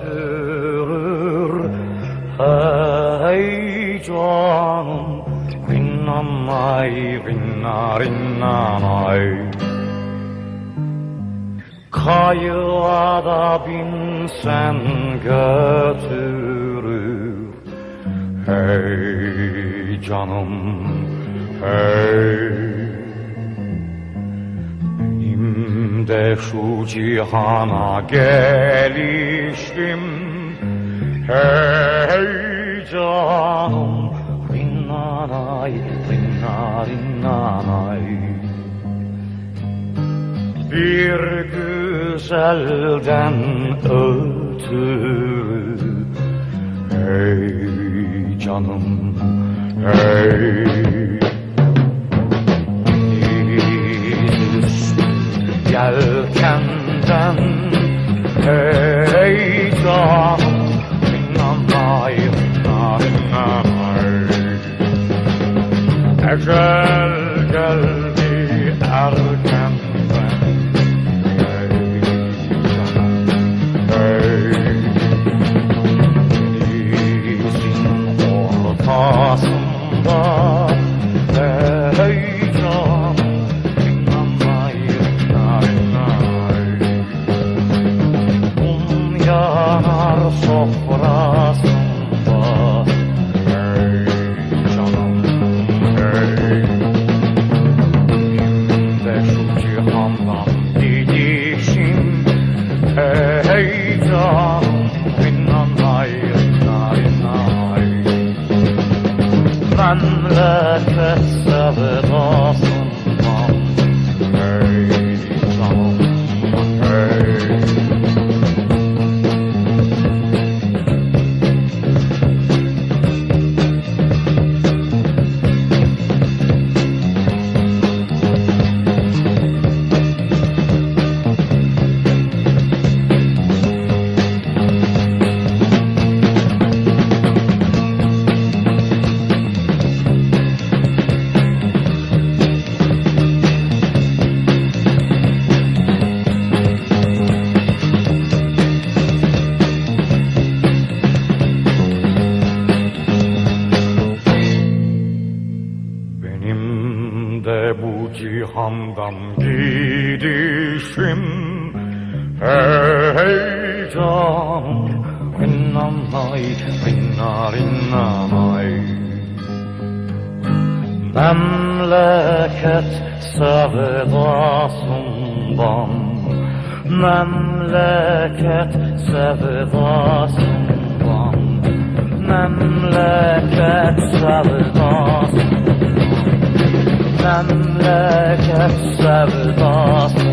götürür Hey canım Rinnanay rinna rinnanay Kayığa da binsen götürür. Hey canım hey de şu cihana gelişim Hey canım Rinnanay rinna rinnanay. Bir güzelden ötürü Hey canım hey yelkenden Hey canım Rinnanay rinnanay Ecel geldi Hey canım Rinnanay rinnanay Memleket sevdasından cihandan gidişim. Hey canım Rinnanay rinna rinnanay Memleket sevdasından Memleket sevdasından Memleket sevdasından Memleket sevdasından